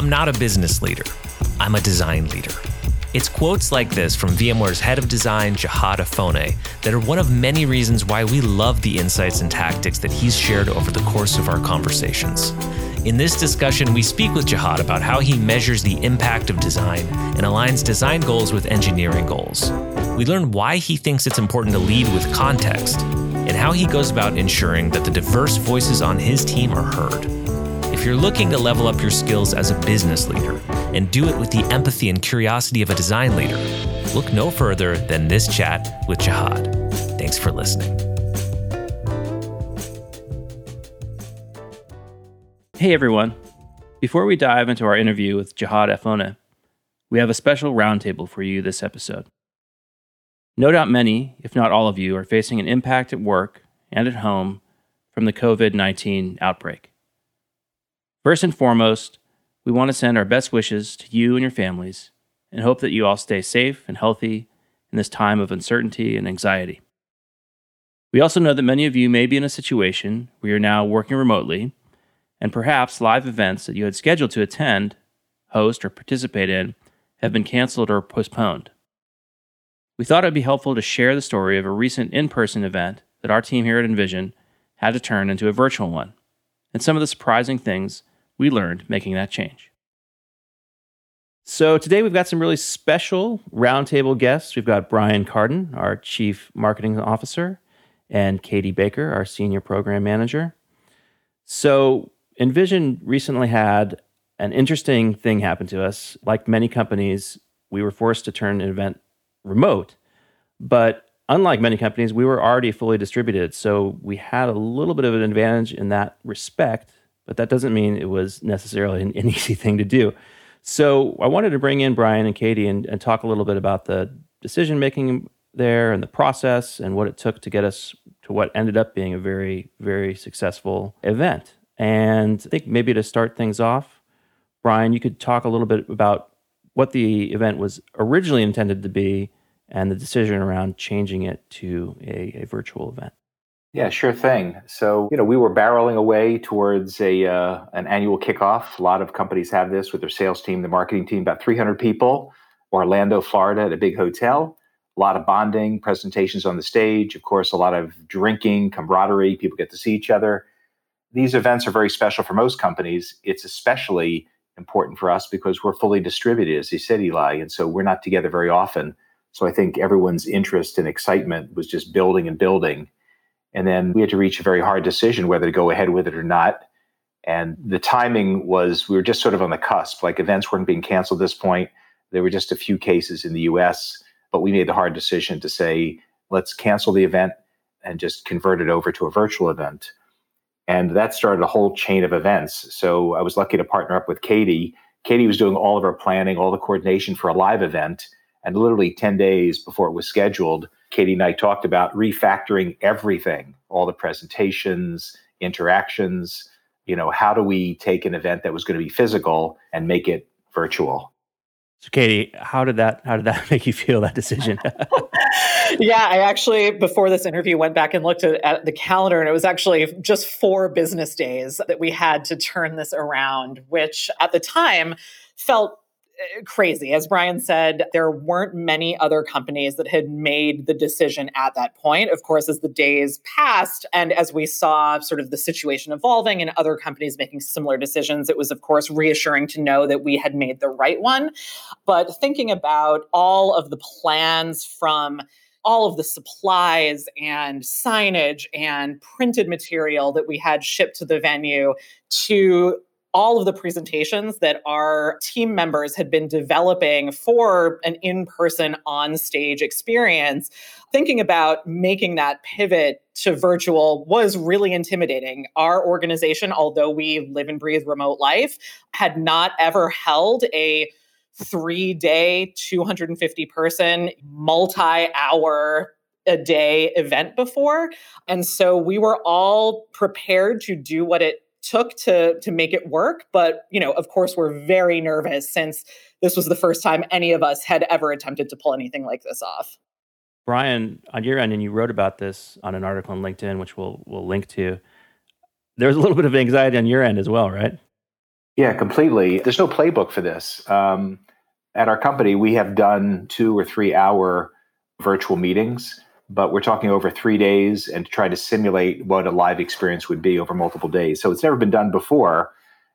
I'm not a business leader, I'm a design leader. It's quotes like this from VMware's head of design, Jehad Affoneh, that are one of many reasons why we love the insights and tactics that he's shared over the course of our conversations. In this discussion, we speak with Jehad about how he measures the impact of design and aligns design goals with engineering goals. We learn why he thinks it's important to lead with context and how he goes about ensuring that the diverse voices on his team are heard. If you're looking to level up your skills as a business leader and do it with the empathy and curiosity of a design leader, look no further than this chat with Jehad. Thanks for listening. Hey everyone. Before we dive into our interview with Jehad Affoneh, we have a special roundtable for you this episode. No doubt many, if not all of you, are facing an impact at work and at home from the COVID 19 outbreak. First and foremost, we want to send our best wishes to you and your families and hope that you all stay safe and healthy in this time of uncertainty and anxiety. We also know that many of you may be in a situation where you're now working remotely, and perhaps live events that you had scheduled to attend, host, or participate in have been canceled or postponed. We thought it would be helpful to share the story of a recent in person event that our team here at InVision had to turn into a virtual one, and some of the surprising things we learned making that change. So, today we've got some really special roundtable guests. We've got Brian Carden, our Chief Marketing Officer, and Katie Baker, our Senior Program Manager. So, InVision recently had an interesting thing happen to us. Like many companies, we were forced to turn an event remote. But unlike many companies, we were already fully distributed. So we had a little bit of an advantage in that respect, but that doesn't mean it was necessarily an, an easy thing to do. So I wanted to bring in Brian and Katie and, and talk a little bit about the decision making there and the process and what it took to get us to what ended up being a very, very successful event. And I think maybe to start things off, Brian, you could talk a little bit about what the event was originally intended to be and the decision around changing it to a, a virtual event. Yeah, sure thing. So, you know, we were barreling away towards a uh, an annual kickoff. A lot of companies have this with their sales team, the marketing team, about 300 people. Orlando, Florida, at a big hotel. A lot of bonding, presentations on the stage. Of course, a lot of drinking, camaraderie. People get to see each other. These events are very special for most companies. It's especially important for us because we're fully distributed, as you said, Eli. And so we're not together very often. So I think everyone's interest and excitement was just building and building. And then we had to reach a very hard decision whether to go ahead with it or not. And the timing was, we were just sort of on the cusp. Like events weren't being canceled at this point. There were just a few cases in the US, but we made the hard decision to say, let's cancel the event and just convert it over to a virtual event. And that started a whole chain of events. So I was lucky to partner up with Katie. Katie was doing all of our planning, all the coordination for a live event. And literally 10 days before it was scheduled, Katie and I talked about refactoring everything, all the presentations, interactions. You know, how do we take an event that was going to be physical and make it virtual? So Katie, how did that how did that make you feel that decision? yeah, I actually before this interview went back and looked at, at, the calendar and it was actually just 4 business days that we had to turn this around, which at the time felt Uh, crazy. As Brian said, there weren't many other companies that had made the decision at that point. Of course, as the days passed and as we saw sort of the situation evolving and other companies making similar decisions, it was, of course, reassuring to know that we had made the right one. But thinking about all of the plans from all of the supplies and signage and printed material that we had shipped to the venue to all of the presentations that our team members had been developing for an in person on stage experience, thinking about making that pivot to virtual was really intimidating. Our organization, although we live and breathe remote life, had not ever held a three day, 250 person, multi hour a day event before. And so we were all prepared to do what it took to to make it work but you know of course we're very nervous since this was the first time any of us had ever attempted to pull anything like this off brian on your end and you wrote about this on an article on linkedin which we'll we'll link to there's a little bit of anxiety on your end as well right Yeah, completely. There's no playbook for this. Um, at our company, we have done two or three hour virtual meetings, but we're talking over three days and to try to simulate what a live experience would be over multiple days. So it's never been done before.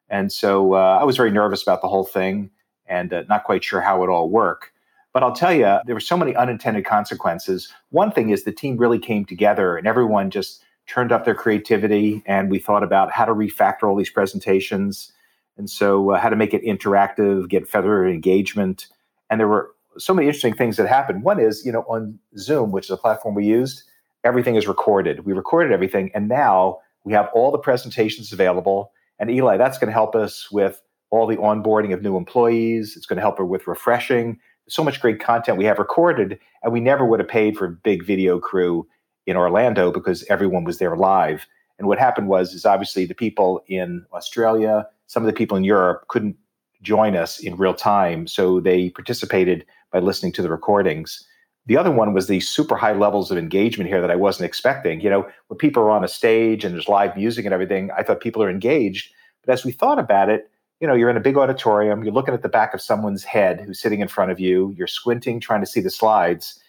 And so uh, I was very nervous about the whole thing and uh, not quite sure how it all work. But I'll tell you, there were so many unintended consequences. One thing is the team really came together and everyone just turned up their creativity and we thought about how to refactor all these presentations and so, uh, how to make it interactive, get further engagement. And there were so many interesting things that happened. One is, you know, on Zoom, which is a platform we used, everything is recorded. We recorded everything, and now we have all the presentations available. And Eli, that's going to help us with all the onboarding of new employees. It's going to help her with refreshing. so much great content we have recorded, and we never would have paid for a big video crew in Orlando because everyone was there live. And what happened was, is obviously the people in Australia, some of the people in Europe couldn't join us in real time, so they participated by listening to the recordings. The other one was the super high levels of engagement here that I wasn't expecting. You know, when people are on a stage and there's live music and everything, I thought people are engaged. But as we thought about it, you know, you're in a big auditorium, you're looking at the back of someone's head who's sitting in front of you, you're squinting, trying to see the slides.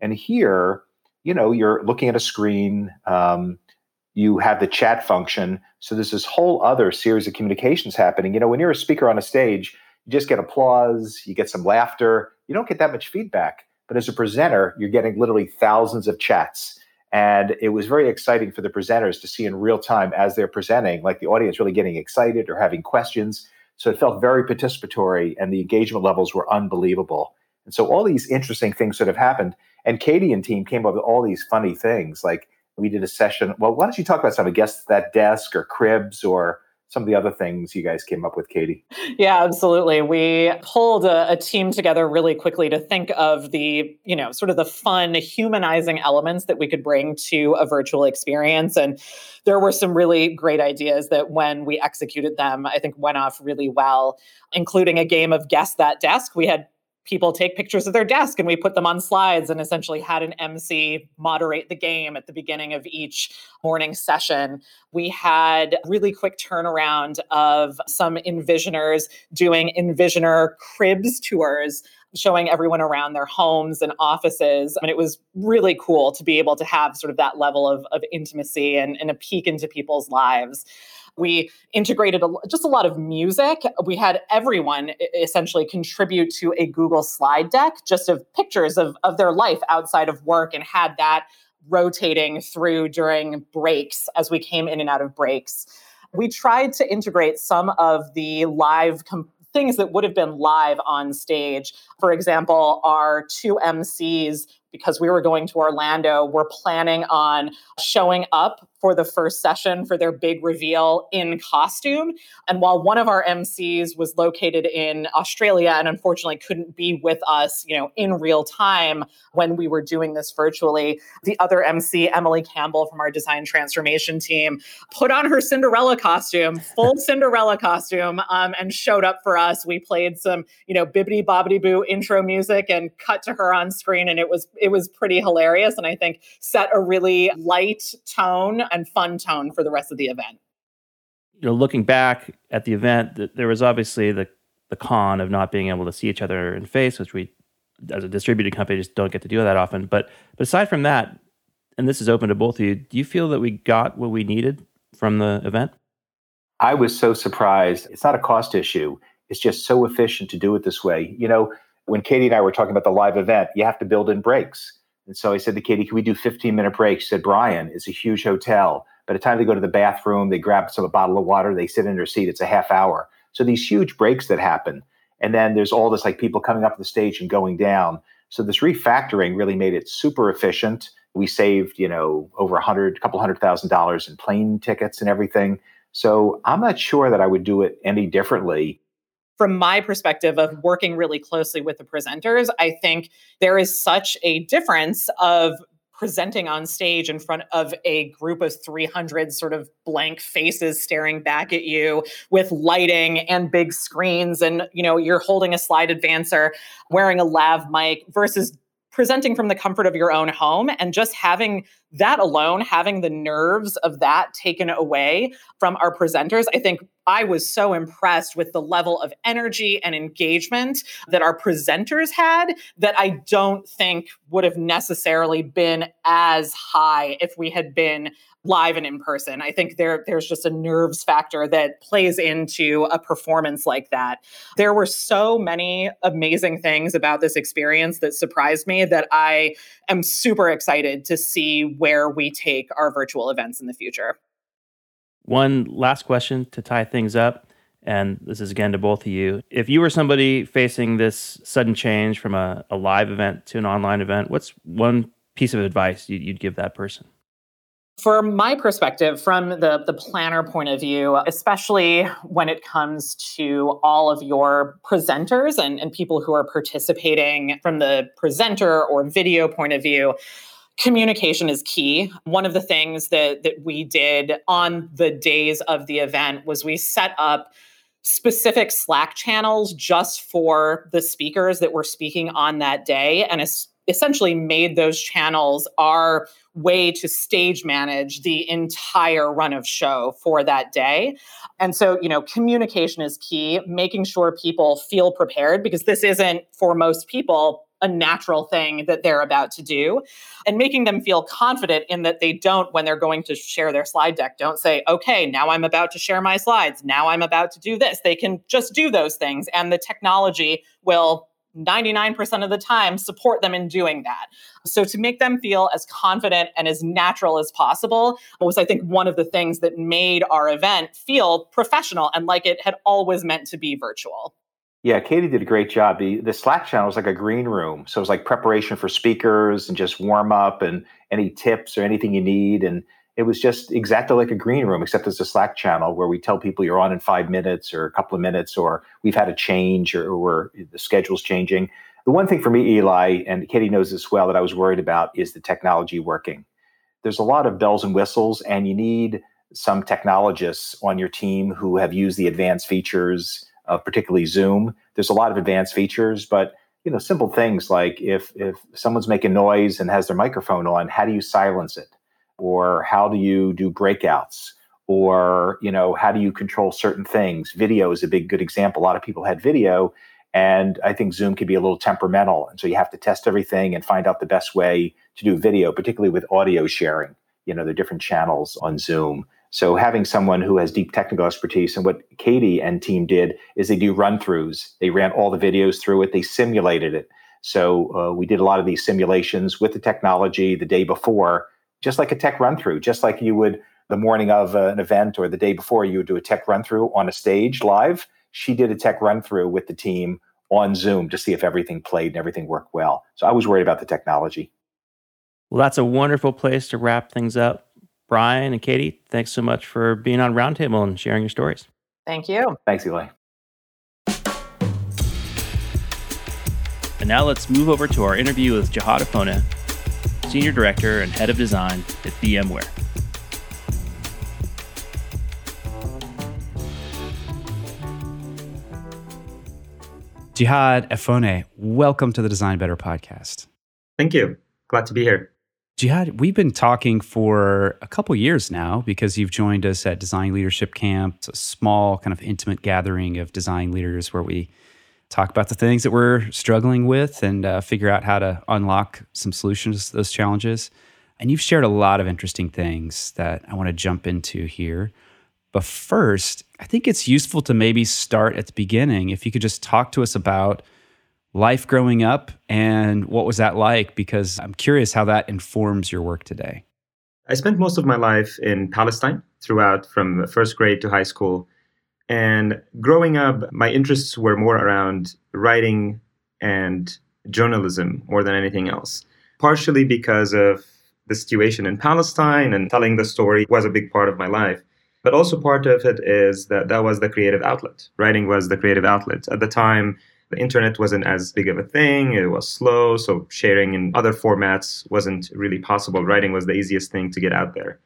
And here, you know, you're looking at a screen. Um, you have the chat function. So there's this whole other series of communications happening. You know, when you're a speaker on a stage, you just get applause, you get some laughter, you don't get that much feedback. But as a presenter, you're getting literally thousands of chats. And it was very exciting for the presenters to see in real time as they're presenting, like the audience really getting excited or having questions. So it felt very participatory and the engagement levels were unbelievable. And so all these interesting things sort of happened. And Katie and team came up with all these funny things like we did a session. Well, why don't you talk about some? I guess that desk or cribs or some of the other things you guys came up with, Katie. Yeah, absolutely. We pulled a, a, team together really quickly to think of the, you know, sort of the fun, humanizing elements that we could bring to a virtual experience. And there were some really great ideas that when we executed them, I think went off really well, including a game of Guess That Desk. We had people take pictures of their desk and we put them on slides and essentially had an MC moderate the game at the beginning of each morning session. We had a really quick turnaround of some envisioners doing envisioner cribs tours showing everyone around their homes and offices. And it was really cool to be able to have sort of that level of, of intimacy and, and a peek into people's lives. We integrated a, just a lot of music. We had everyone essentially contribute to a Google slide deck just of pictures of, of their life outside of work and had that rotating through during breaks as we came in and out of breaks. We tried to integrate some of the live com- things that would have been live on stage. For example, our two MCs because we were going to Orlando, we were planning on showing up for the first session for their big reveal in costume. And while one of our MCs was located in Australia and unfortunately couldn't be with us, you know, in real time when we were doing this virtually, the other MC, Emily Campbell from our design transformation team, put on her Cinderella costume, full Cinderella costume, um, and showed up for us. We played some, you know, bibbity bobbity boo intro music and cut to her on screen, and it was it was pretty hilarious and I think set a really light tone and fun tone for the rest of the event. You know, looking back at the event, there was obviously the the con of not being able to see each other in face, which we as a distributed company just don't get to do that often. But but aside from that, and this is open to both of you, do you feel that we got what we needed from the event? I was so surprised. It's not a cost issue. It's just so efficient to do it this way. You know, when Katie and I were talking about the live event, you have to build in breaks. And so I said to Katie, can we do 15 minute breaks? She said, Brian, it's a huge hotel. By the time they go to the bathroom, they grab some a bottle of water, they sit in their seat, it's a half hour. So these huge breaks that happen. And then there's all this like people coming up the stage and going down. So this refactoring really made it super efficient. We saved, you know, over a hundred, couple hundred thousand dollars in plane tickets and everything. So I'm not sure that I would do it any differently from my perspective of working really closely with the presenters, I think there is such a difference of presenting on stage in front of a group of 300 sort of blank faces staring back at you with lighting and big screens and you know you're holding a slide advancer wearing a lav mic versus presenting from the comfort of your own home and just having that alone having the nerves of that taken away from our presenters i think I was so impressed with the level of energy and engagement that our presenters had that I don't think would have necessarily been as high if we had been live and in person. I think there there's just a nerves factor that plays into a performance like that. There were so many amazing things about this experience that surprised me that I am super excited to see where we take our virtual events in the future. One last question to tie things up, and this is again to both of you. If you were somebody facing this sudden change from a, a live event to an online event, what's one piece of advice you'd give that person? From my perspective, from the, the planner point of view, especially when it comes to all of your presenters and, and people who are participating from the presenter or video point of view, communication is key. One of the things that, that we did on the days of the event was we set up specific Slack channels just for the speakers that were speaking on that day and essentially made those channels our way to stage manage the entire run of show for that day. And so, you know, communication is key, making sure people feel prepared because this isn't for most people a natural thing that they're about to do and making them feel confident in that they don't when they're going to share their slide deck don't say okay now i'm about to share my slides now i'm about to do this they can just do those things and the technology will 99% of the time support them in doing that. So to make them feel as confident and as natural as possible was I think one of the things that made our event feel professional and like it had always meant to be virtual. Yeah, Katie did a great job. The the Slack channel was like a green room. So it was like preparation for speakers and just warm up and any tips or anything you need and it was just exactly like a green room, except it's a Slack channel where we tell people you're on in five minutes or a couple of minutes, or we've had a change or, or the schedule's changing. The one thing for me, Eli, and Katie knows this well, that I was worried about is the technology working. There's a lot of bells and whistles, and you need some technologists on your team who have used the advanced features of particularly Zoom. There's a lot of advanced features, but you know, simple things like if if someone's making noise and has their microphone on, how do you silence it? or how do you do breakouts or you know how do you control certain things video is a big good example a lot of people had video and i think zoom can be a little temperamental and so you have to test everything and find out the best way to do video particularly with audio sharing you know the different channels on zoom so having someone who has deep technical expertise and what katie and team did is they do run throughs they ran all the videos through it they simulated it so uh, we did a lot of these simulations with the technology the day before just like a tech run through, just like you would the morning of uh, an event or the day before you would do a tech run through on a stage live. She did a tech run through with the team on Zoom to see if everything played and everything worked well. So I was worried about the technology. Well, that's a wonderful place to wrap things up. Brian and Katie, thanks so much for being on Roundtable and sharing your stories. Thank you. Thanks, Eli. And now let's move over to our interview with Jehad Affoneh, Senior Director and Head of Design at VMware. Jehad Affoneh, welcome to the Design Better podcast. Thank you. Glad to be here. Jehad, we've been talking for a couple years now because you've joined us at Design Leadership Camp. It's a small, kind of intimate gathering of design leaders where we talk about the things that we're struggling with and uh, figure out how to unlock some solutions to those challenges. And you've shared a lot of interesting things that I want to jump into here. But first, I think it's useful to maybe start at the beginning. If you could just talk to us about life growing up and what was that like? Because I'm curious how that informs your work today. I spent most of my life in Palestine throughout from first grade to high school. And growing up, my interests were more around writing and journalism more than anything else. Partially because of the situation in Palestine and telling the story was a big part of my life. But also part of it is that that was the creative outlet. Writing was the creative outlet. At the time, the internet wasn't as big of a thing. It was slow, so sharing in other formats wasn't really possible. Writing was the easiest thing to get out there.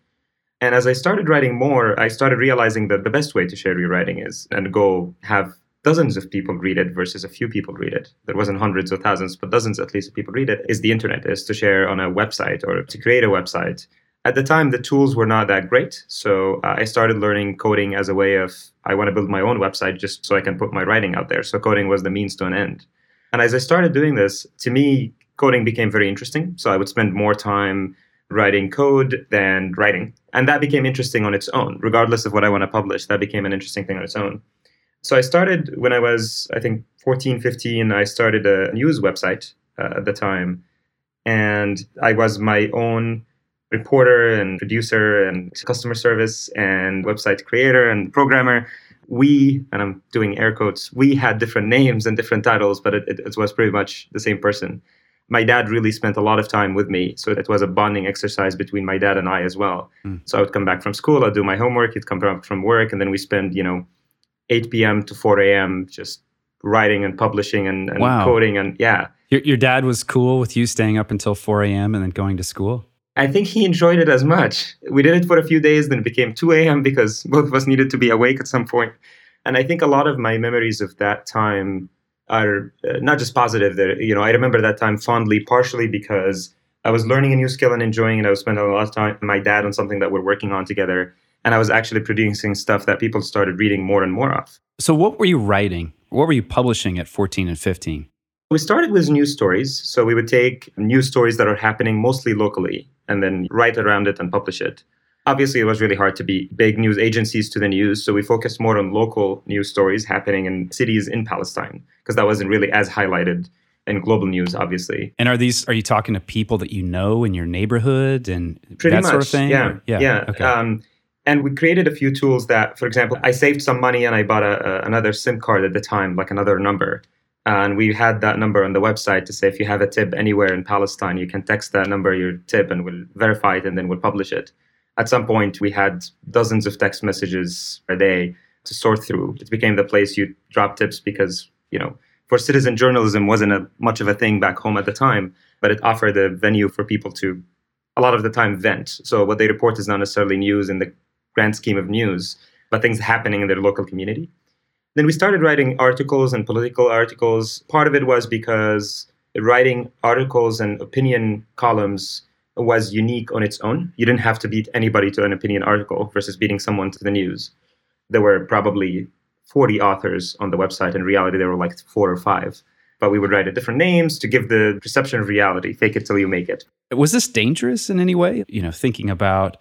And as I started writing more, I started realizing that the best way to share your writing is and go have dozens of people read it versus a few people read it. There wasn't hundreds or thousands, but dozens at least of people read it, is the internet, is to share on a website or to create a website At the time, the tools were not that great. So uh, I started learning coding as a way of, I want to build my own website just so I can put my writing out there. So coding was the means to an end. And as I started doing this, to me, coding became very interesting. So I would spend more time writing code than writing. And that became interesting on its own, regardless of what I want to publish. That became an interesting thing on its own. So I started when I was, I think, 14, 15. I started a news website uh, at the time. And I was my own reporter and producer and customer service and website creator and programmer. We, and I'm doing air quotes, we had different names and different titles, but it, it, was pretty much the same person. My dad really spent a lot of time with me. So it was a bonding exercise between my dad and I as well. Mm. So I would come back from school, I'd do my homework, he'd come back from work, and then we spend, you know, 8 p.m. to 4 a.m. just writing and publishing and, and wow. coding. And yeah. Your, your dad was cool with you staying up until 4 a.m. and then going to school? I think he enjoyed it as much. We did it for a few days, then it became 2 a.m. because both of us needed to be awake at some point. And I think a lot of my memories of that time are uh, not just positive. That you know, I remember that time fondly, partially because I was learning a new skill and enjoying it. I was spending a lot of time with my dad on something that we're working on together, and I was actually producing stuff that people started reading more and more of. So, what were you writing? What were you publishing at 14 and 15? We started with news stories. So we would take news stories that are happening mostly locally and then write around it and publish it. Obviously, it was really hard to be big news agencies to the news. So we focused more on local news stories happening in cities in Palestine because that wasn't really as highlighted in global news, obviously. And are these, are you talking to people that you know in your neighborhood and Pretty that much, sort of thing? Yeah. Or? Yeah. yeah. Okay. Um, and we created a few tools that, for example, I saved some money and I bought a, a, another SIM card at the time, like another number. And we had that number on the website to say if you have a tip anywhere in Palestine, you can text that number your tip and we'll verify it and then we'll publish it. At some point, we had dozens of text messages a day to sort through. It became the place you drop tips because, you know, for citizen journalism wasn't a, much of a thing back home at the time, but it offered a venue for people to, a lot of the time, vent. So what they report is not necessarily news in the grand scheme of news, but things happening in their local community. Then we started writing articles and political articles. Part of it was because writing articles and opinion columns was unique on its own. You didn't have to beat anybody to an opinion article versus beating someone to the news. There were probably 40 authors on the website. In reality, there were like four or five. But we would write at different names to give the perception of reality. Fake it till you make it. Was this dangerous in any way? You know, thinking about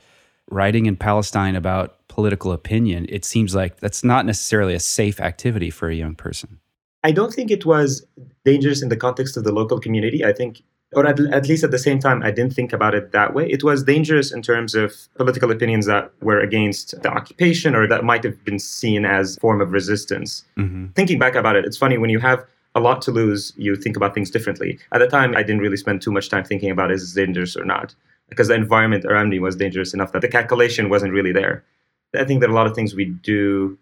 writing in Palestine about political opinion, it seems like that's not necessarily a safe activity for a young person. I don't think it was dangerous in the context of the local community. I think, or at, at, least at the same time, I didn't think about it that way. It was dangerous in terms of political opinions that were against the occupation or that might have been seen as a form of resistance. Mm-hmm. Thinking back about it, it's funny when you have a lot to lose, you think about things differently. At the time, I didn't really spend too much time thinking about is it dangerous or not because the environment around me was dangerous enough that the calculation wasn't really there. I think that a lot of things we do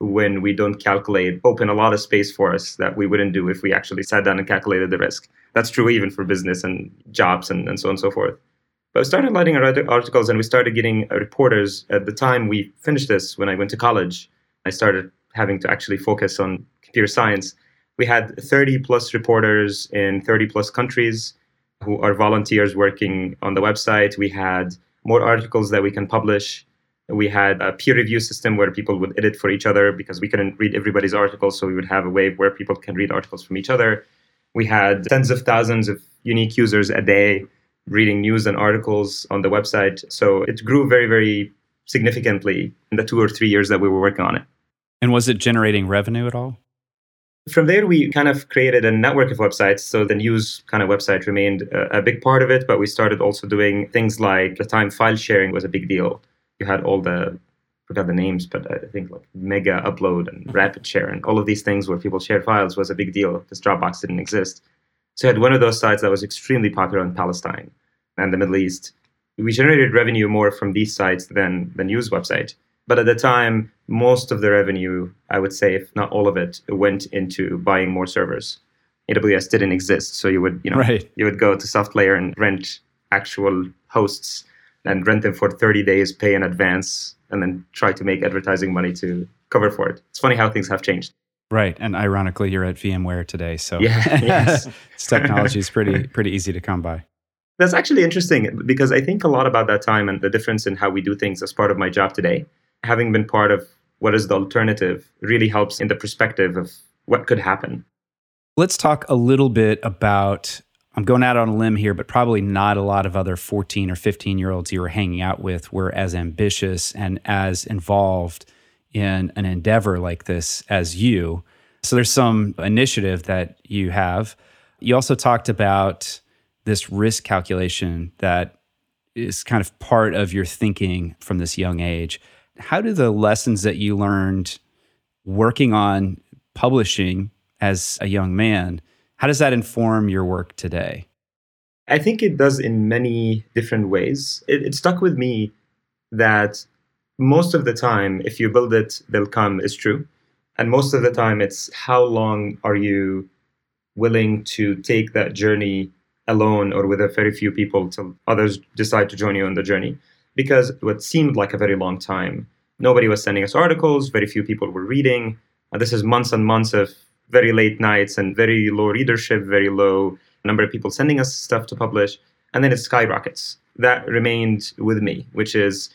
when we don't calculate open a lot of space for us that we wouldn't do if we actually sat down and calculated the risk. That's true even for business and jobs and, and so on and so forth. But we started writing articles and we started getting uh, reporters. At the time we finished this, when I went to college, I started having to actually focus on computer science. We had 30 plus reporters in 30 plus countries who are volunteers working on the website. We had more articles that we can publish we had a peer review system where people would edit for each other because we couldn't read everybody's articles. So we would have a way where people can read articles from each other. We had tens of thousands of unique users a day reading news and articles on the website. So it grew very, very significantly in the two or three years that we were working on it. And was it generating revenue at all? From there, we kind of created a network of websites. So the news kind of website remained a, a big part of it, but we started also doing things like the time file sharing was a big deal you had all the forgot the names, but I think like Megaupload and mm-hmm. RapidShare and all of these things where people shared files was a big deal because Dropbox didn't exist. So I had one of those sites that was extremely popular in Palestine and the Middle East. We generated revenue more from these sites than the news website. But at the time, most of the revenue, I would say, if not all of it, went into buying more servers. AWS didn't exist, so you would, you know, right. you would go to SoftLayer and rent actual hosts and rent them for 30 days, pay in advance, and then try to make advertising money to cover for it. It's funny how things have changed. Right, and ironically, you're at VMware today, so yeah, yes. technology is pretty pretty easy to come by. That's actually interesting because I think a lot about that time and the difference in how we do things as part of my job today. Having been part of what is the alternative really helps in the perspective of what could happen. Let's talk a little bit about. I'm going out on a limb here, but probably not a lot of other 14 or 15 year olds you were hanging out with were as ambitious and as involved in an endeavor like this as you. So there's some initiative that you have. You also talked about this risk calculation that is kind of part of your thinking from this young age. How do the lessons that you learned working on publishing as a young man, how does that inform your work today? I think it does in many different ways. It, it, stuck with me that most of the time, if you build it, they'll come is true. And most of the time, it's how long are you willing to take that journey alone or with a very few people till others decide to join you on the journey? Because what seemed like a very long time, nobody was sending us articles, very few people were reading. And this is months and months of very late nights and very low readership, very low number of people sending us stuff to publish. And then it skyrockets. That remained with me, which is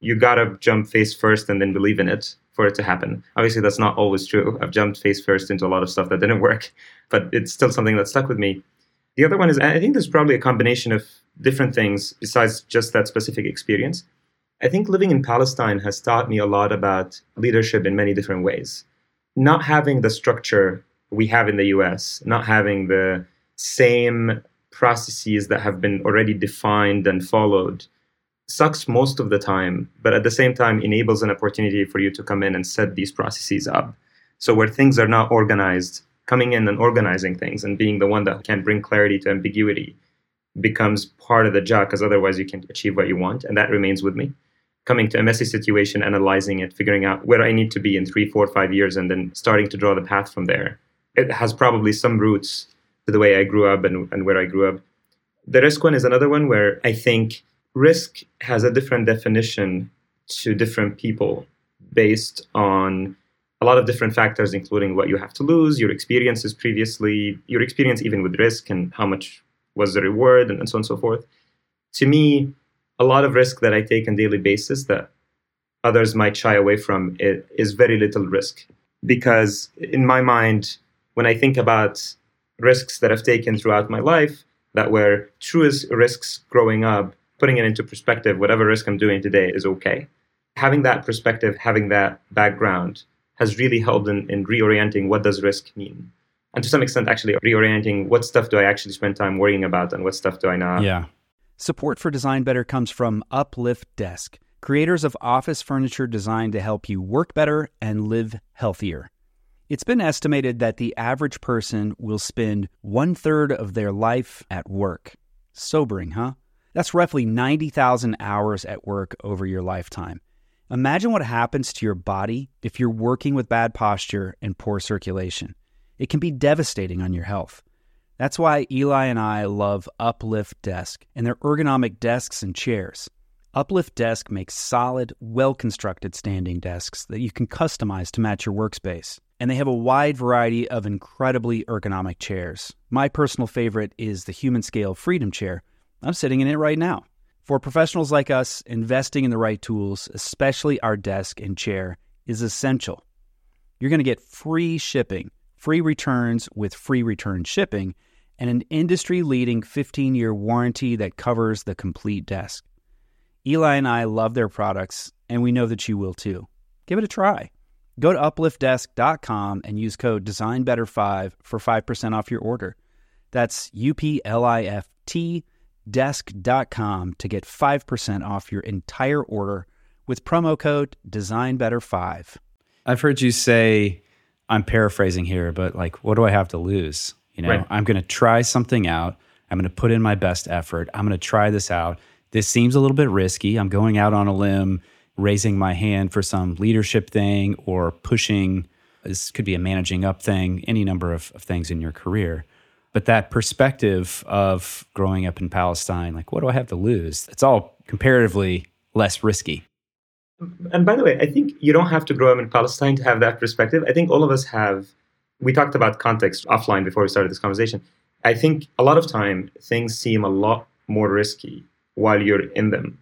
you gotta jump face first and then believe in it for it to happen. Obviously, that's not always true. I've jumped face first into a lot of stuff that didn't work, but it's still something that stuck with me. The other one is I think there's probably a combination of different things besides just that specific experience. I think living in Palestine has taught me a lot about leadership in many different ways. Not having the structure we have in the US, not having the same processes that have been already defined and followed sucks most of the time, but at the same time enables an opportunity for you to come in and set these processes up. So where things are not organized, coming in and organizing things and being the one that can bring clarity to ambiguity becomes part of the job because otherwise you can't achieve what you want. And that remains with me. Coming to a messy situation, analyzing it, figuring out where I need to be in three, four, five years, and then starting to draw the path from there. It has probably some roots to the way I grew up and, and where I grew up. The risk one is another one where I think risk has a different definition to different people based on a lot of different factors, including what you have to lose, your experiences previously, your experience even with risk, and how much was the reward, and, and so on and so forth. To me, a lot of risk that I take on daily basis that others might shy away from is very little risk. Because in my mind, when I think about risks that I've taken throughout my life that were truest risks growing up, putting it into perspective, whatever risk I'm doing today is okay. Having that perspective, having that background has really helped in, in reorienting what does risk mean. And to some extent, actually reorienting what stuff do I actually spend time worrying about and what stuff do I not. Yeah. Support for Design Better comes from Uplift Desk, creators of office furniture designed to help you work better and live healthier. It's been estimated that the average person will spend one third of their life at work. Sobering, huh? That's roughly 90,000 hours at work over your lifetime. Imagine what happens to your body if you're working with bad posture and poor circulation. It can be devastating on your health. That's why Eli and I love Uplift Desk and their ergonomic desks and chairs. Uplift Desk makes solid, well constructed standing desks that you can customize to match your workspace. And they have a wide variety of incredibly ergonomic chairs. My personal favorite is the Humanscale Freedom Chair. I'm sitting in it right now. For professionals like us, investing in the right tools, especially our desk and chair, is essential. You're going to get free shipping, free returns with free return shipping, and an industry leading 15 year warranty that covers the complete desk. Eli and I love their products, and we know that you will too. Give it a try. Go to upliftdesk.com and use code DesignBetter5 for 5% off your order. That's U P L I F T desk.com to get 5% off your entire order with promo code DesignBetter5. I've heard you say, I'm paraphrasing here, but like, what do I have to lose? You know, right. I'm going to try something out. I'm going to put in my best effort. I'm going to try this out. This seems a little bit risky. I'm going out on a limb, raising my hand for some leadership thing or pushing. This could be a managing up thing, any number of, of things in your career. But that perspective of growing up in Palestine, like, what do I have to lose? It's all comparatively less risky. And by the way, I think you don't have to grow up in Palestine to have that perspective. I think all of us have. We talked about context offline before we started this conversation. I think a lot of time things seem a lot more risky while you're in them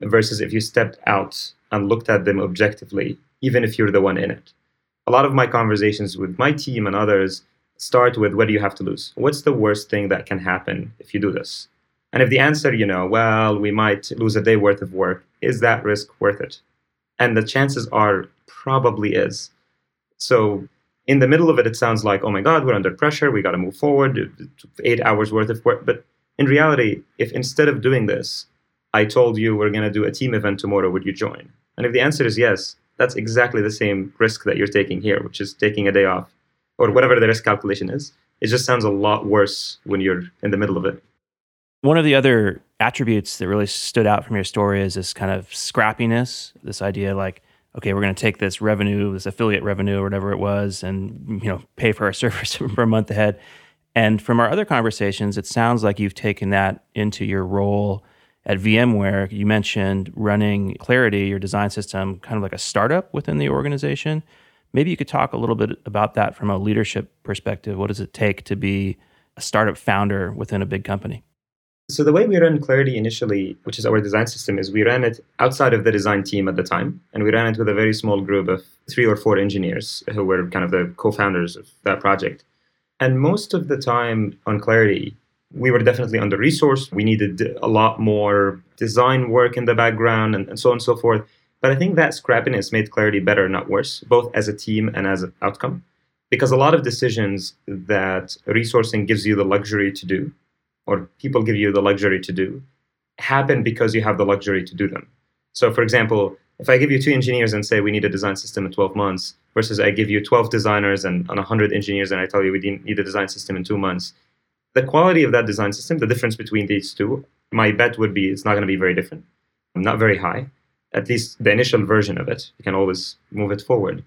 versus if you stepped out and looked at them objectively, even if you're the one in it. A lot of my conversations with my team and others start with what do you have to lose? What's the worst thing that can happen if you do this? And if the answer, you know, well, we might lose a day worth of work, is that risk worth it? And the chances are probably is. So in the middle of it, it sounds like, oh my God, we're under pressure. We got to move forward. Eight hours worth of work. But in reality, if instead of doing this, I told you we're going to do a team event tomorrow, would you join? And if the answer is yes, that's exactly the same risk that you're taking here, which is taking a day off or whatever the risk calculation is. It just sounds a lot worse when you're in the middle of it. One of the other attributes that really stood out from your story is this kind of scrappiness, this idea like, okay, we're going to take this revenue, this affiliate revenue or whatever it was, and you know, pay for our service for a month ahead. And from our other conversations, it sounds like you've taken that into your role at VMware. You mentioned running Clarity, your design system, kind of like a startup within the organization. Maybe you could talk a little bit about that from a leadership perspective. What does it take to be a startup founder within a big company? So the way we ran Clarity initially, which is our design system, is we ran it outside of the design team at the time, and we ran it with a very small group of three or four engineers who were kind of the co-founders of that project. And most of the time on Clarity, we were definitely under resourced. We needed a lot more design work in the background and, and so on and so forth. But I think that scrappiness made Clarity better, not worse, both as a team and as an outcome. Because a lot of decisions that resourcing gives you the luxury to do or people give you the luxury to do happen because you have the luxury to do them. So, for example, if I give you two engineers and say we need a design system in 12 months, versus I give you 12 designers and, and 100 engineers and I tell you we need a design system in two months, the quality of that design system, the difference between these two, my bet would be it's not going to be very different, not very high. At least the initial version of it, you can always move it forward.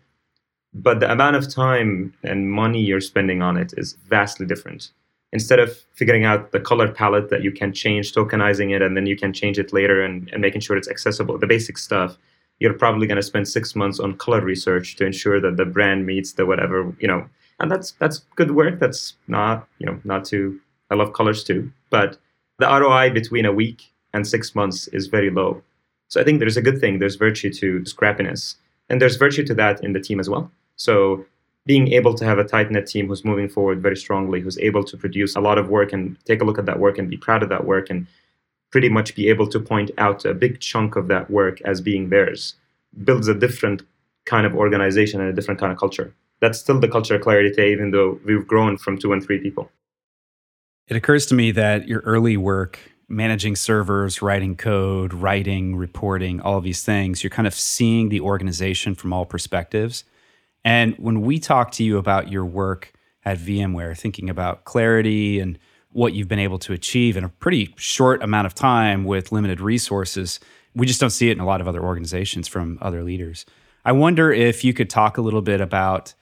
But the amount of time and money you're spending on it is vastly different instead of figuring out the color palette that you can change, tokenizing it, and then you can change it later and, and making sure it's accessible, the basic stuff, you're probably going to spend six months on color research to ensure that the brand meets the whatever, you know, and that's that's good work. That's not, you know, not too I love colors too. But the ROI between a week and six months is very low. So I think there's a good thing. There's virtue to scrappiness. And there's virtue to that in the team as well. So being able to have a tight knit team who's moving forward very strongly, who's able to produce a lot of work and take a look at that work and be proud of that work and pretty much be able to point out a big chunk of that work as being theirs builds a different kind of organization and a different kind of culture. That's still the culture of Clarity even though we've grown from two and three people. It occurs to me that your early work managing servers, writing code, writing, reporting, all of these things, you're kind of seeing the organization from all perspectives. And when we talk to you about your work at VMware, thinking about clarity and what you've been able to achieve in a pretty short amount of time with limited resources, we just don't see it in a lot of other organizations from other leaders. I wonder if you could talk a little bit about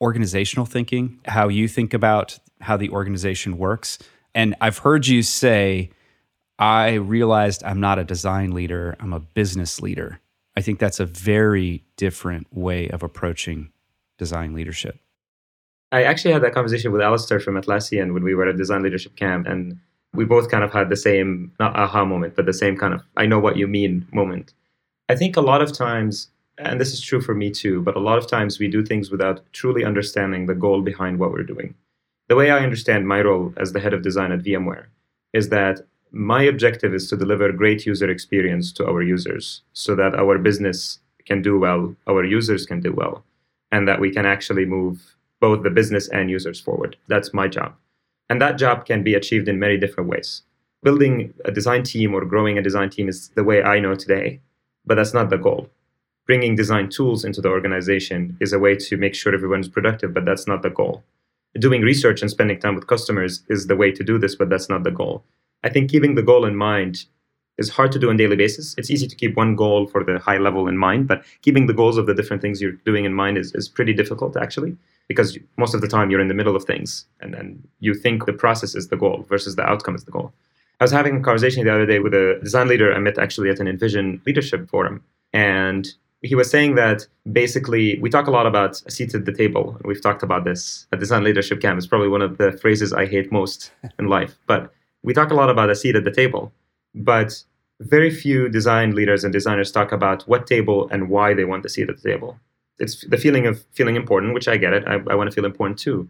organizational thinking, how you think about how the organization works. And I've heard you say, I realized I'm not a design leader, I'm a business leader. I think that's a very different way of approaching design leadership? I actually had that conversation with Alistair from Atlassian when we were at Design Leadership Camp, and we both kind of had the same, not aha moment, but the same kind of, I know what you mean moment. I think a lot of times, and this is true for me too, but a lot of times we do things without truly understanding the goal behind what we're doing. The way I understand my role as the head of design at VMware is that my objective is to deliver great user experience to our users so that our business can do well, our users can do well and that we can actually move both the business and users forward. That's my job. And that job can be achieved in many different ways. Building a design team or growing a design team is the way I know today, but that's not the goal. Bringing design tools into the organization is a way to make sure everyone's productive, but that's not the goal. Doing research and spending time with customers is the way to do this, but that's not the goal. I think keeping the goal in mind is hard to do on a daily basis. It's easy to keep one goal for the high level in mind, but keeping the goals of the different things you're doing in mind is, is pretty difficult actually, because most of the time you're in the middle of things and then you think the process is the goal versus the outcome is the goal. I was having a conversation the other day with a design leader I met actually at an InVision leadership forum. And he was saying that basically we talk a lot about a seat at the table. We've talked about this at design leadership camp. It's probably one of the phrases I hate most in life. But we talk a lot about a seat at the table, but very few design leaders and designers talk about what table and why they want the seat at the table. It's the feeling of feeling important, which I get it. I, I want to feel important too.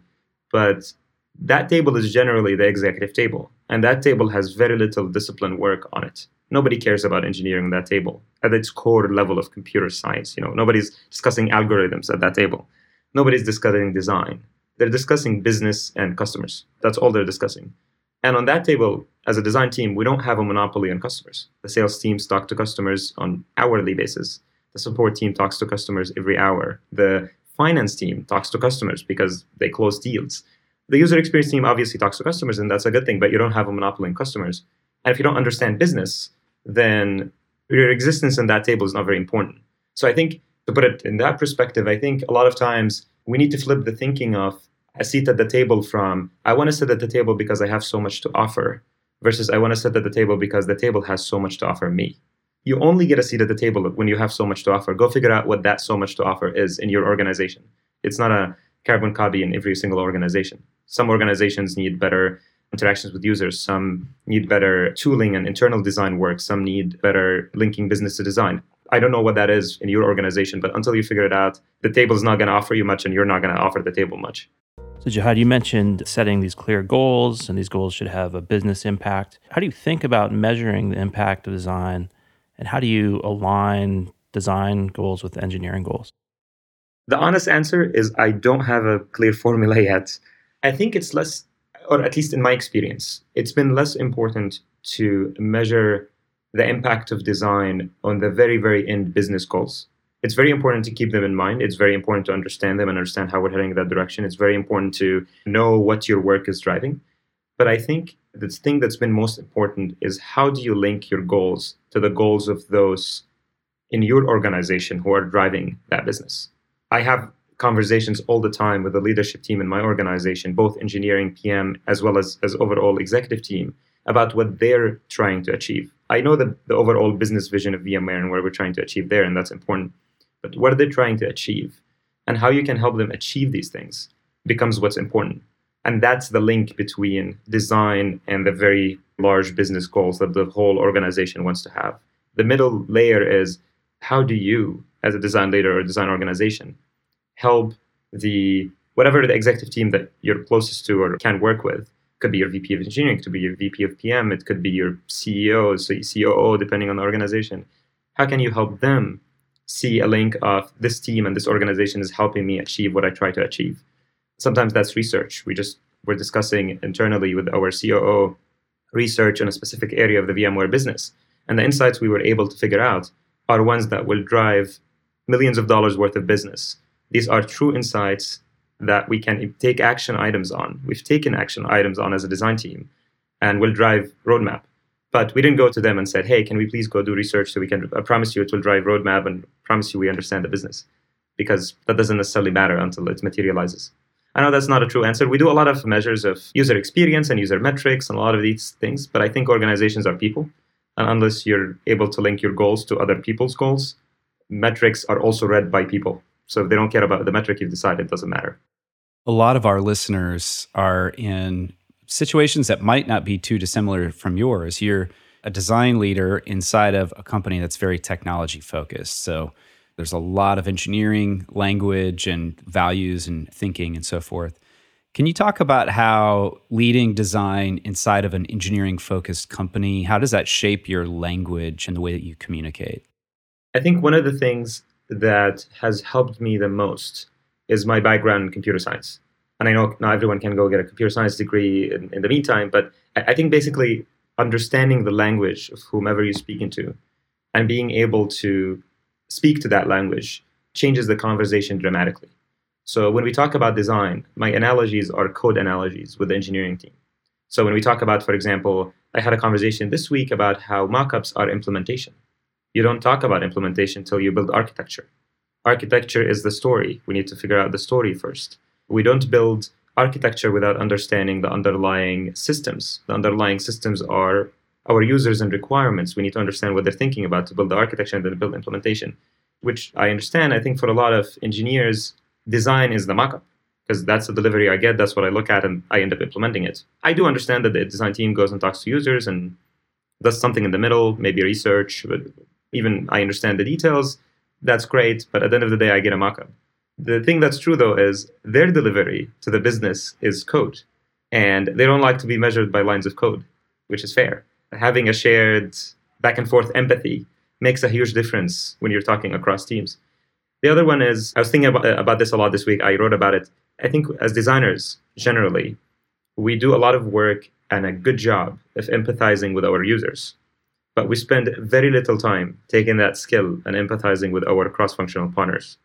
But that table is generally the executive table, and that table has very little discipline work on it. Nobody cares about engineering that table at its core level of computer science. You know, nobody's discussing algorithms at that table. Nobody's discussing design. They're discussing business and customers. That's all they're discussing. And on that table, as a design team, we don't have a monopoly on customers. The sales teams talk to customers on hourly basis. The support team talks to customers every hour. The finance team talks to customers because they close deals. The user experience team obviously talks to customers, and that's a good thing, but you don't have a monopoly on customers. And if you don't understand business, then your existence in that table is not very important. So I think to put it in that perspective, I think a lot of times we need to flip the thinking of a seat at the table from I want to sit at the table because I have so much to offer versus I want to sit at the table because the table has so much to offer me. You only get a seat at the table when you have so much to offer. Go figure out what that so much to offer is in your organization. It's not a carbon copy in every single organization. Some organizations need better interactions with users. Some need better tooling and internal design work. Some need better linking business to design. I don't know what that is in your organization, but until you figure it out, the table is not going to offer you much and you're not going to offer the table much. So, Jehad, you mentioned setting these clear goals, and these goals should have a business impact. How do you think about measuring the impact of design, and how do you align design goals with engineering goals? The honest answer is I don't have a clear formula yet. I think it's less, or at least in my experience, it's been less important to measure the impact of design on the very, very end business goals. It's very important to keep them in mind. It's very important to understand them and understand how we're heading in that direction. It's very important to know what your work is driving. But I think the thing that's been most important is how do you link your goals to the goals of those in your organization who are driving that business? I have conversations all the time with the leadership team in my organization, both engineering, PM, as well as, as overall executive team, about what they're trying to achieve. I know the, the overall business vision of VMware and where we're trying to achieve there, and that's important. But what are they trying to achieve? And how you can help them achieve these things becomes what's important. And that's the link between design and the very large business goals that the whole organization wants to have. The middle layer is how do you, as a design leader or design organization, help the whatever the executive team that you're closest to or can work with could be your VP of engineering, could be your VP of PM, it could be your CEO, so COO, depending on the organization. How can you help them see a link of this team and this organization is helping me achieve what I try to achieve? Sometimes that's research. We just we're discussing internally with our COO research on a specific area of the VMware business. And the insights we were able to figure out are ones that will drive millions of dollars worth of business. These are true insights that we can take action items on. We've taken action items on as a design team and will drive roadmap. But we didn't go to them and said, hey, can we please go do research so we can I promise you it will drive roadmap and promise you we understand the business. Because that doesn't necessarily matter until it materializes. I know that's not a true answer. We do a lot of measures of user experience and user metrics and a lot of these things, but I think organizations are people. And unless you're able to link your goals to other people's goals, metrics are also read by people. So if they don't care about the metric you've decided, it doesn't matter. A lot of our listeners are in situations that might not be too dissimilar from yours. You're a design leader inside of a company that's very technology focused. So there's a lot of engineering language and values and thinking and so forth. Can you talk about how leading design inside of an engineering focused company, how does that shape your language and the way that you communicate? I think one of the things that has helped me the most is my background in computer science. And I know not everyone can go get a computer science degree in, in the meantime, but I think basically understanding the language of whomever you're speaking to and being able to speak to that language changes the conversation dramatically. So when we talk about design, my analogies are code analogies with the engineering team. So when we talk about, for example, I had a conversation this week about how mockups are implementation. You don't talk about implementation until you build architecture. Architecture is the story. We need to figure out the story first. We don't build architecture without understanding the underlying systems. The underlying systems are our users and requirements. We need to understand what they're thinking about to build the architecture and then build implementation, which I understand. I think for a lot of engineers, design is the mockup. because that's the delivery I get. That's what I look at, and I end up implementing it. I do understand that the design team goes and talks to users and does something in the middle, maybe research, but even I understand the details. That's great, but at the end of the day, I get a mockup. The thing that's true though is their delivery to the business is code, and they don't like to be measured by lines of code, which is fair. Having a shared back and forth empathy makes a huge difference when you're talking across teams. The other one is I was thinking about, uh, about this a lot this week. I wrote about it. I think as designers, generally, we do a lot of work and a good job of empathizing with our users. But we spend very little time taking that skill and empathizing with our cross functional partners.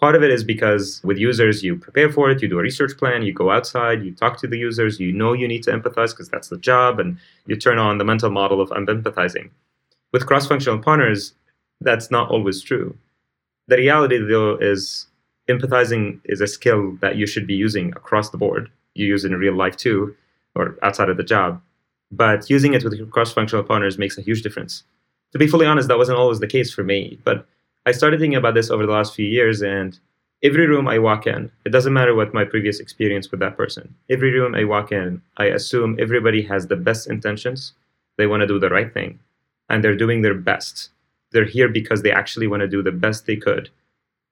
Part of it is because with users, you prepare for it, you do a research plan, you go outside, you talk to the users, you know you need to empathize because that's the job, and you turn on the mental model of I'm empathizing. With cross functional partners, that's not always true. The reality, though, is empathizing is a skill that you should be using across the board. You use in real life too, or outside of the job. But using it with cross functional partners makes a huge difference. To be fully honest, that wasn't always the case for me. But I started thinking about this over the last few years, and every room I walk in, it doesn't matter what my previous experience with that person. Every room I walk in, I assume everybody has the best intentions. They want to do the right thing, and they're doing their best. They're here because they actually want to do the best they could.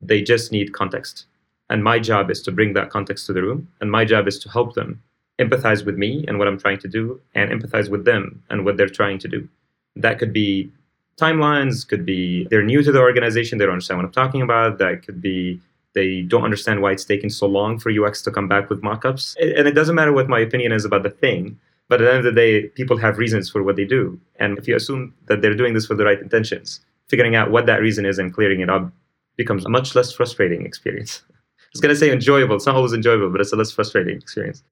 They just need context. And my job is to bring that context to the room, and my job is to help them empathize with me and what I'm trying to do, and empathize with them and what they're trying to do. That could be timelines, could be they're new to the organization, they don't understand what I'm talking about. That could be they don't understand why it's taking so long for UX to come back with mockups. And it doesn't matter what my opinion is about the thing, but at the end of the day, people have reasons for what they do. And if you assume that they're doing this for the right intentions, figuring out what that reason is and clearing it up becomes a much less frustrating experience. I was going to say enjoyable. It's not always enjoyable, but it's a less frustrating experience.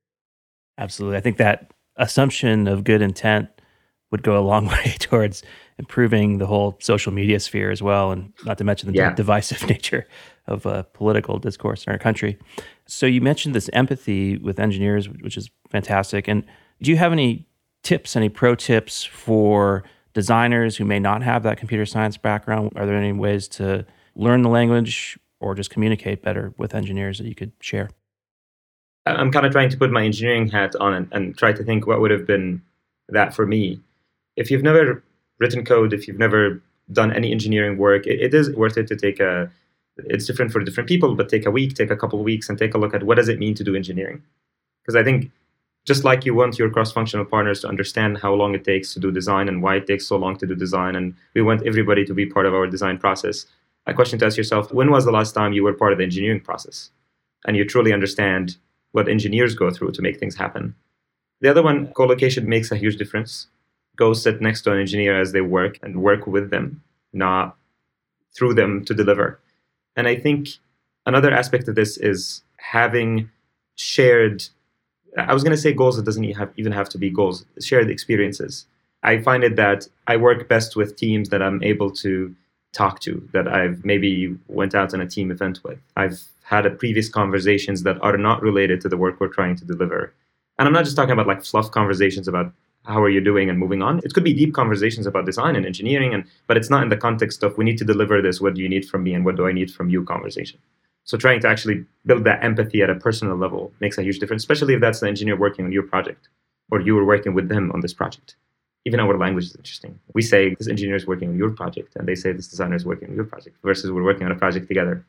Absolutely. I think that assumption of good intent would go a long way towards improving the whole social media sphere as well, and not to mention the yeah. divisive nature of uh, political discourse in our country. So you mentioned this empathy with engineers, which is fantastic. And do you have any tips, any pro tips for designers who may not have that computer science background? Are there any ways to learn the language or just communicate better with engineers that you could share? I'm kind of trying to put my engineering hat on and, and try to think what would have been that for me. If you've never written code, if you've never done any engineering work, it, it is worth it to take a. It's different for different people, but take a week, take a couple of weeks, and take a look at what does it mean to do engineering. Because I think just like you want your cross-functional partners to understand how long it takes to do design and why it takes so long to do design, and we want everybody to be part of our design process. A question to ask yourself: When was the last time you were part of the engineering process, and you truly understand what engineers go through to make things happen? The other one, co-location makes a huge difference. Go sit next to an engineer as they work and work with them, not through them to deliver. And I think another aspect of this is having shared I was going to say goals. It doesn't even have to be goals. Shared experiences. I find it that I work best with teams that I'm able to talk to, that I've maybe went out on a team event with. I've had a previous conversations that are not related to the work we're trying to deliver. And I'm not just talking about like fluff conversations about how are you doing and moving on. It could be deep conversations about design and engineering, and but it's not in the context of we need to deliver this. What do you need from me, and what do I need from you? Conversation. So trying to actually build that empathy at a personal level makes a huge difference, especially if that's the engineer working on your project or you were working with them on this project. Even our language is interesting. We say this engineer is working on your project, and they say this designer is working on your project versus we're working on a project together.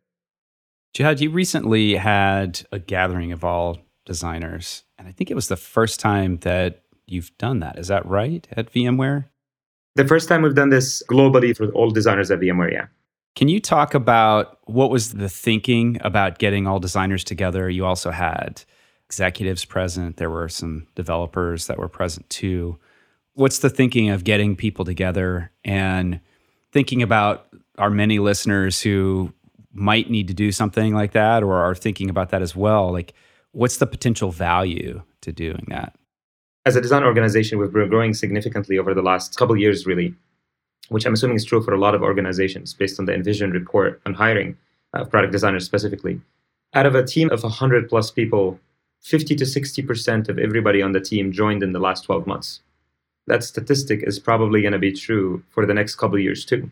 Jehad, you recently had a gathering of all designers, and I think it was the first time that you've done that. Is that right at VMware? The first time we've done this globally for all designers at VMware, yeah. Can you talk about what was the thinking about getting all designers together? You also had executives present, there were some developers that were present too. What's the thinking of getting people together and thinking about our many listeners who might need to do something like that or are thinking about that as well? Like, what's the potential value to doing that? As a design organization, we've been growing significantly over the last couple years, really which I'm assuming is true for a lot of organizations based on the InVision report on hiring uh, product designers specifically. Out of a team of 100 plus people, 50 to 60% of everybody on the team joined in the last 12 months. That statistic is probably going to be true for the next couple years too.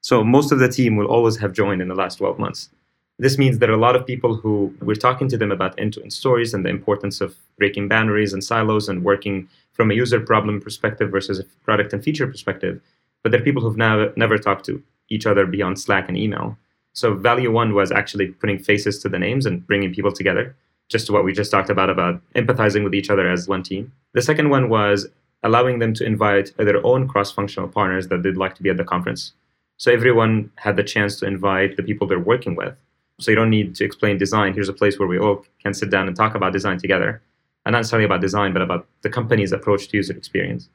So most of the team will always have joined in the last 12 months. This means there are a lot of people who we're talking to them about end to end stories and the importance of breaking boundaries and silos and working from a user problem perspective versus a product and feature perspective. But there are people who've now never talked to each other beyond Slack and email. So value one was actually putting faces to the names and bringing people together, just to what we just talked about, about empathizing with each other as one team. The second one was allowing them to invite their own cross-functional partners that they'd like to be at the conference. So everyone had the chance to invite the people they're working with. So you don't need to explain design. Here's a place where we all can sit down and talk about design together. And not necessarily about design, but about the company's approach to user experience.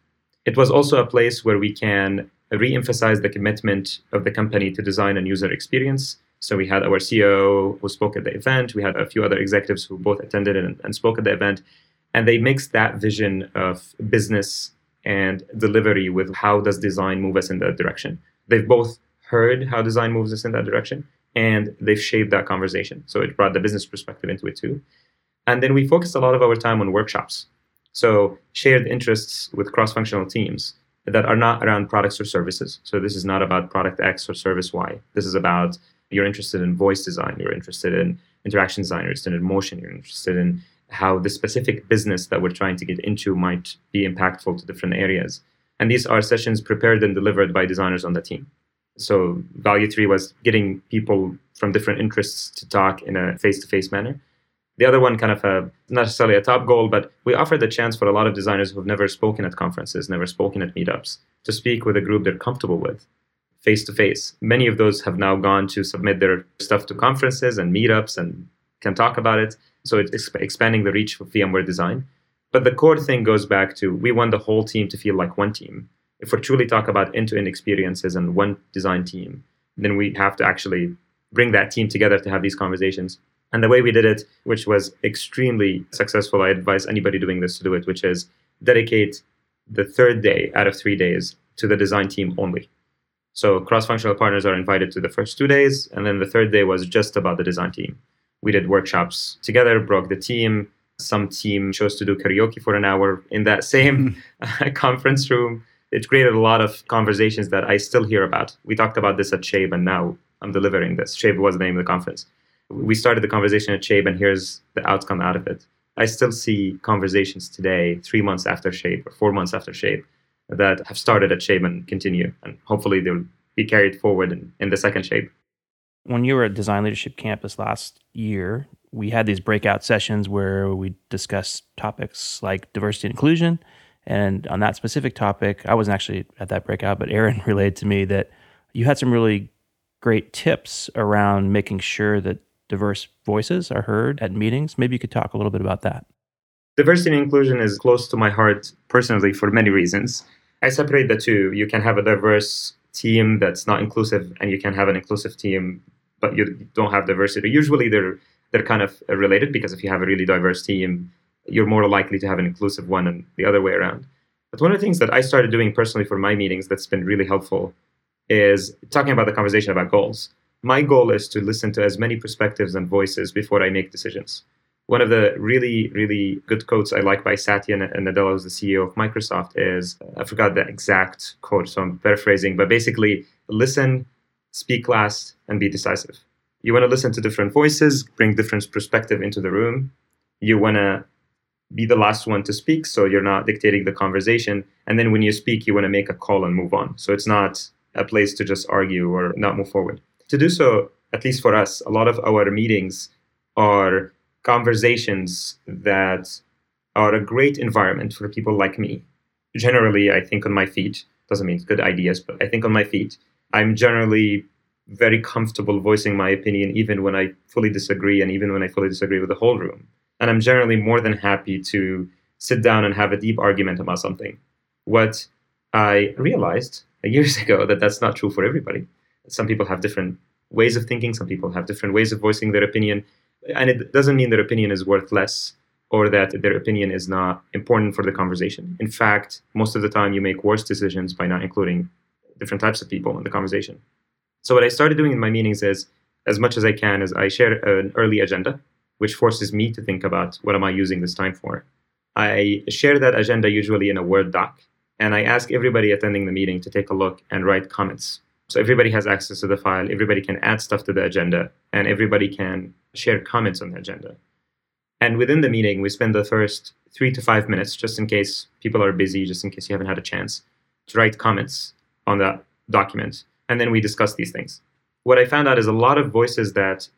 It was also a place where we can re-emphasize the commitment of the company to design and user experience. So we had our CEO who spoke at the event. We had a few other executives who both attended and, and spoke at the event. And they mixed that vision of business and delivery with how does design move us in that direction. They've both heard how design moves us in that direction and they've shaped that conversation. So it brought the business perspective into it too. And then we focused a lot of our time on workshops. So shared interests with cross-functional teams that are not around products or services. So this is not about product X or service Y. This is about you're interested in voice design, you're interested in interaction design, you're interested in motion, you're interested in how the specific business that we're trying to get into might be impactful to different areas. And these are sessions prepared and delivered by designers on the team. So value three was getting people from different interests to talk in a face-to-face manner. The other one, kind of a, not necessarily a top goal, but we offered the chance for a lot of designers who've never spoken at conferences, never spoken at meetups, to speak with a group they're comfortable with face to face. Many of those have now gone to submit their stuff to conferences and meetups and can talk about it. So it's expanding the reach of VMware design. But the core thing goes back to we want the whole team to feel like one team. If we truly talk about end to end experiences and one design team, then we have to actually bring that team together to have these conversations. And the way we did it, which was extremely successful, I advise anybody doing this to do it, which is dedicate the third day out of three days to the design team only. So cross functional partners are invited to the first two days, and then the third day was just about the design team. We did workshops together, broke the team. Some team chose to do karaoke for an hour in that same conference room. It created a lot of conversations that I still hear about. We talked about this at Shape, and now I'm delivering this. Shape was the name of the conference we started the conversation at Shape, and here's the outcome out of it. I still see conversations today, three months after Shape or four months after Shape, that have started at Shape and continue, and hopefully they'll be carried forward in, in the second Shape. When you were at Design Leadership Campus last year, we had these breakout sessions where we discussed topics like diversity and inclusion. And on that specific topic, I wasn't actually at that breakout, but Aaron relayed to me that you had some really great tips around making sure that diverse voices are heard at meetings. Maybe you could talk a little bit about that. Diversity and inclusion is close to my heart personally for many reasons. I separate the two. You can have a diverse team that's not inclusive, and you can have an inclusive team, but you don't have diversity. Usually, they're they're kind of related because if you have a really diverse team, you're more likely to have an inclusive one, and the other way around. But one of the things that I started doing personally for my meetings that's been really helpful is talking about the conversation about goals my goal is to listen to as many perspectives and voices before I make decisions. One of the really, really good quotes I like by Satya Nadella, who's the CEO of Microsoft, is I forgot the exact quote, so I'm paraphrasing, but basically, listen, speak last, and be decisive. You want to listen to different voices, bring different perspective into the room. You want to be the last one to speak, so you're not dictating the conversation. And then when you speak, you want to make a call and move on. So it's not a place to just argue or not move forward to do so, at least for us, a lot of our meetings are conversations that are a great environment for people like me. Generally, I think on my feet. Doesn't mean good ideas, but I think on my feet. I'm generally very comfortable voicing my opinion, even when I fully disagree, and even when I fully disagree with the whole room. And I'm generally more than happy to sit down and have a deep argument about something. What I realized years ago that that's not true for everybody. Some people have different ways of thinking some people have different ways of voicing their opinion. And it doesn't mean their opinion is worth less or that their opinion is not important for the conversation. In fact most of the time you make worse decisions by not including different types of people in the conversation. So what i started doing in my meetings is as much as i can is i share an early agenda which forces me to think about what am i using this time for i share that agenda usually in a word doc and i ask everybody attending the meeting to take a look and write comments So everybody has access to the file, everybody can add stuff to the agenda, and everybody can share comments on the agenda. And within the meeting, we spend the first three to five minutes, just in case people are busy, just in case you haven't had a chance, to write comments on that document. And then we discuss these things. What I found out is a lot of voices that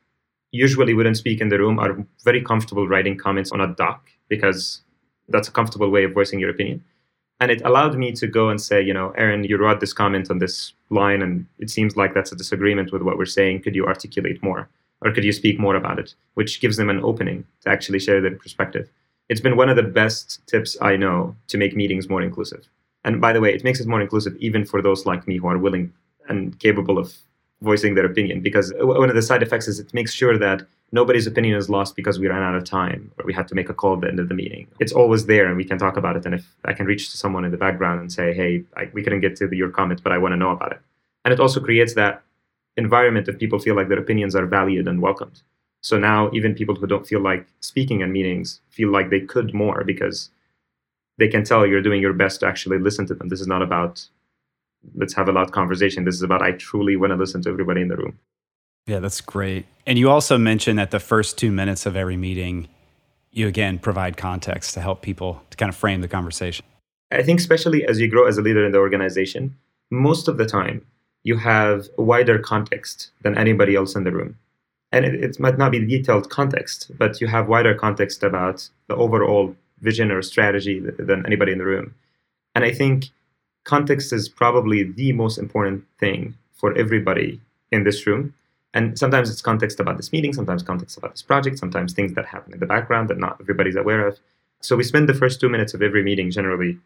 usually wouldn't speak in the room are very comfortable writing comments on a doc because that's a comfortable way of voicing your opinion. And it allowed me to go and say, you know, Aaron, you wrote this comment on this line, and it seems like that's a disagreement with what we're saying. Could you articulate more? Or could you speak more about it? Which gives them an opening to actually share their perspective. It's been one of the best tips I know to make meetings more inclusive. And by the way, it makes it more inclusive even for those like me who are willing and capable of voicing their opinion because one of the side effects is it makes sure that nobody's opinion is lost because we ran out of time or we had to make a call at the end of the meeting. It's always there and we can talk about it. And if I can reach to someone in the background and say, hey, I, we couldn't get to the, your comment, but I want to know about it. And it also creates that environment of people feel like their opinions are valued and welcomed. So now even people who don't feel like speaking in meetings feel like they could more because they can tell you're doing your best to actually listen to them. This is not about let's have a loud conversation. This is about I truly want to listen to everybody in the room. Yeah, that's great. And you also mentioned that the first two minutes of every meeting, you again provide context to help people to kind of frame the conversation. I think, especially as you grow as a leader in the organization, most of the time you have a wider context than anybody else in the room. And it, it might not be detailed context, but you have wider context about the overall vision or strategy than anybody in the room. And I think context is probably the most important thing for everybody in this room. And sometimes it's context about this meeting, sometimes context about this project, sometimes things that happen in the background that not everybody's aware of. So we spend the first two minutes of every meeting generally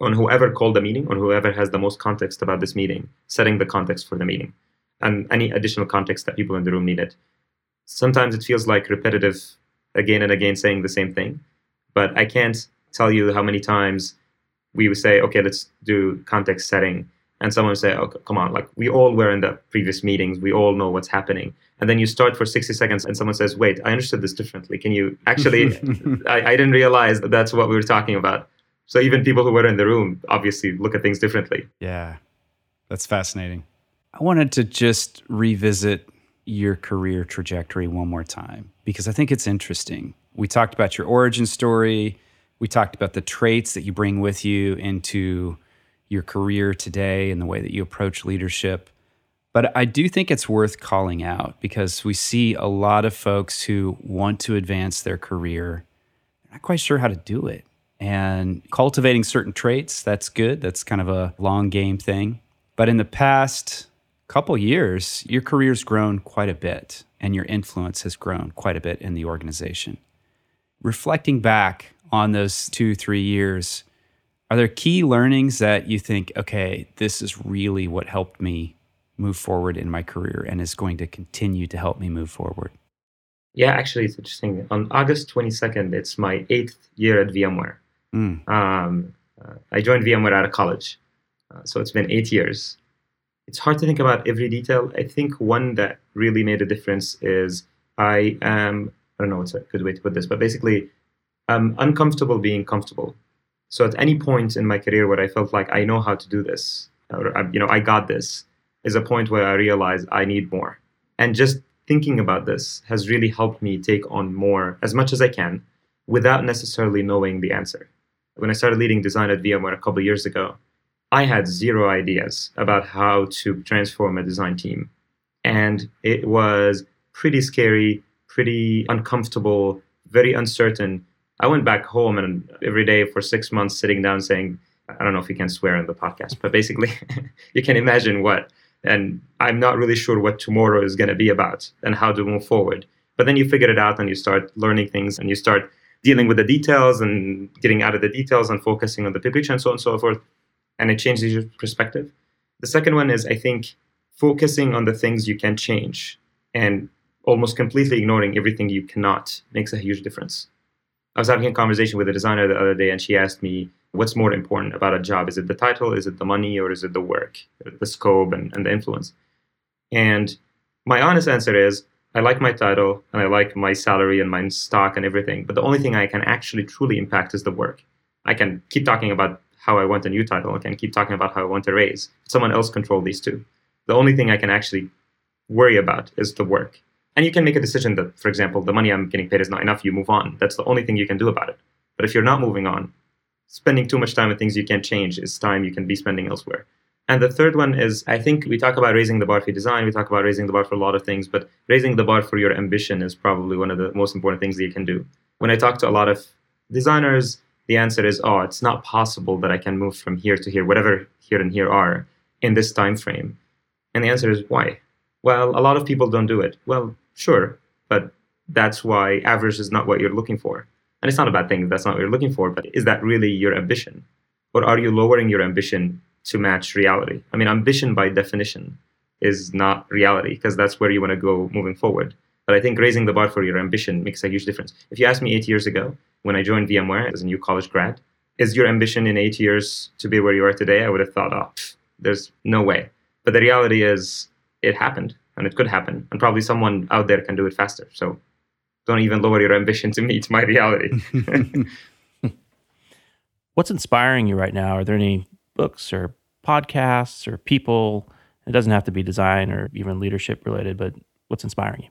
on whoever called the meeting, on whoever has the most context about this meeting, setting the context for the meeting, and any additional context that people in the room needed. Sometimes it feels like repetitive again and again saying the same thing, but I can't tell you how many times we would say, okay, let's do context setting. And someone would say, oh, come on, like we all were in the previous meetings. We all know what's happening. And then you start for 60 seconds and someone says, wait, I understood this differently. Can you actually, I, I didn't realize that that's what we were talking about. So even people who were in the room obviously look at things differently. Yeah, that's fascinating. I wanted to just revisit your career trajectory one more time because I think it's interesting. We talked about your origin story, we talked about the traits that you bring with you into your career today and the way that you approach leadership. But I do think it's worth calling out because we see a lot of folks who want to advance their career, they're not quite sure how to do it. And cultivating certain traits, that's good. That's kind of a long game thing. But in the past couple years, your career's grown quite a bit and your influence has grown quite a bit in the organization. Reflecting back on those two, three years, are there key learnings that you think, okay, this is really what helped me move forward in my career and is going to continue to help me move forward? Yeah, actually, it's interesting. On August 22nd, it's my eighth year at VMware. Mm. Um, uh, I joined VMware out of college. Uh, so it's been eight years. It's hard to think about every detail. I think one that really made a difference is I am, I don't know what's a good way to put this, but basically, I'm uncomfortable being comfortable. So at any point in my career where I felt like I know how to do this, or uh, you know, I got this, is a point where I realized I need more. And just thinking about this has really helped me take on more as much as I can without necessarily knowing the answer. When I started leading design at VMware a couple years ago, I had zero ideas about how to transform a design team. And it was pretty scary, pretty uncomfortable, very uncertain. I went back home and every day for six months sitting down saying, I don't know if you can swear on the podcast, but basically you can imagine what. And I'm not really sure what tomorrow is going to be about and how to move forward. But then you figure it out and you start learning things and you start dealing with the details and getting out of the details and focusing on the big picture and so on and so forth. And it changes your perspective. The second one is, I think, focusing on the things you can change and almost completely ignoring everything you cannot makes a huge difference. I was having a conversation with a designer the other day, and she asked me, What's more important about a job? Is it the title, is it the money, or is it the work, the scope, and, and the influence? And my honest answer is, I like my title and I like my salary and my stock and everything, but the only thing I can actually truly impact is the work. I can keep talking about how I want a new title, I can keep talking about how I want a raise. Someone else control these two. The only thing I can actually worry about is the work. And you can make a decision that, for example, the money I'm getting paid is not enough, you move on. That's the only thing you can do about it. But if you're not moving on, spending too much time on things you can't change is time you can be spending elsewhere. And the third one is I think we talk about raising the bar for design, we talk about raising the bar for a lot of things, but raising the bar for your ambition is probably one of the most important things that you can do. When I talk to a lot of designers, the answer is, oh, it's not possible that I can move from here to here, whatever here and here are, in this time frame. And the answer is why? Well, a lot of people don't do it. Well, sure, but that's why average is not what you're looking for. And it's not a bad thing if that's not what you're looking for, but is that really your ambition? Or are you lowering your ambition to match reality? I mean, ambition by definition is not reality because that's where you want to go moving forward. But I think raising the bar for your ambition makes a huge difference. If you asked me eight years ago when I joined VMware as a new college grad, is your ambition in eight years to be where you are today? I would have thought, oh, there's no way. But the reality is, it happened and it could happen. And probably someone out there can do it faster. So don't even lower your ambition to meet my reality. What's inspiring you right now? Are there any books or podcasts or people? It doesn't have to be design or even leadership related, but what's inspiring you?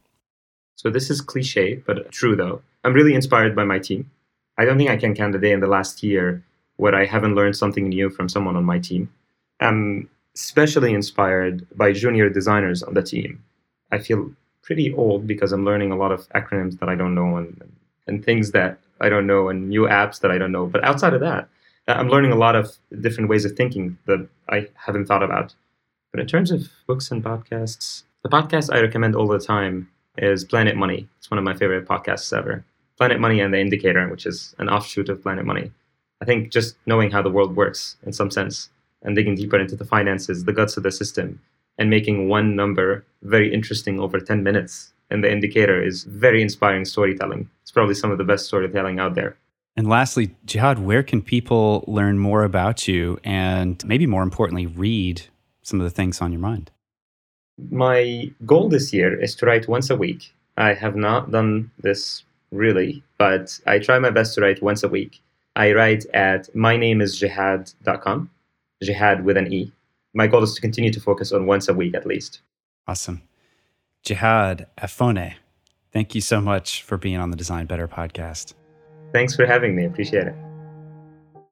So this is cliche, but true though. I'm really inspired by my team. I don't think I can count a day in the last year where I haven't learned something new from someone on my team. I'm especially inspired by junior designers on the team. I feel pretty old because I'm learning a lot of acronyms that I don't know and, and things that I don't know and new apps that I don't know. But outside of that, uh, I'm learning a lot of different ways of thinking that I haven't thought about. But in terms of books and podcasts, the podcast I recommend all the time is Planet Money. It's one of my favorite podcasts ever. Planet Money and The Indicator, which is an offshoot of Planet Money. I think just knowing how the world works in some sense and digging deeper into the finances, the guts of the system, and making one number very interesting over 10 minutes and the indicator is very inspiring storytelling. It's probably some of the best storytelling out there. And lastly, Jehad, where can people learn more about you and maybe more importantly, read some of the things on your mind? My goal this year is to write once a week. I have not done this really, but I try my best to write once a week. I write at mynameisjehad.com, jehad with an E. My goal is to continue to focus on once a week at least. Awesome. Jehad Affoneh, thank you so much for being on the Design Better podcast. Thanks for having me. Appreciate it.